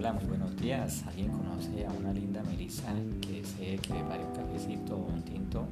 Hola, muy buenos días. ¿Alguien conoce a una linda Melissa mm. que desee que prepare un cafecito o un tinto?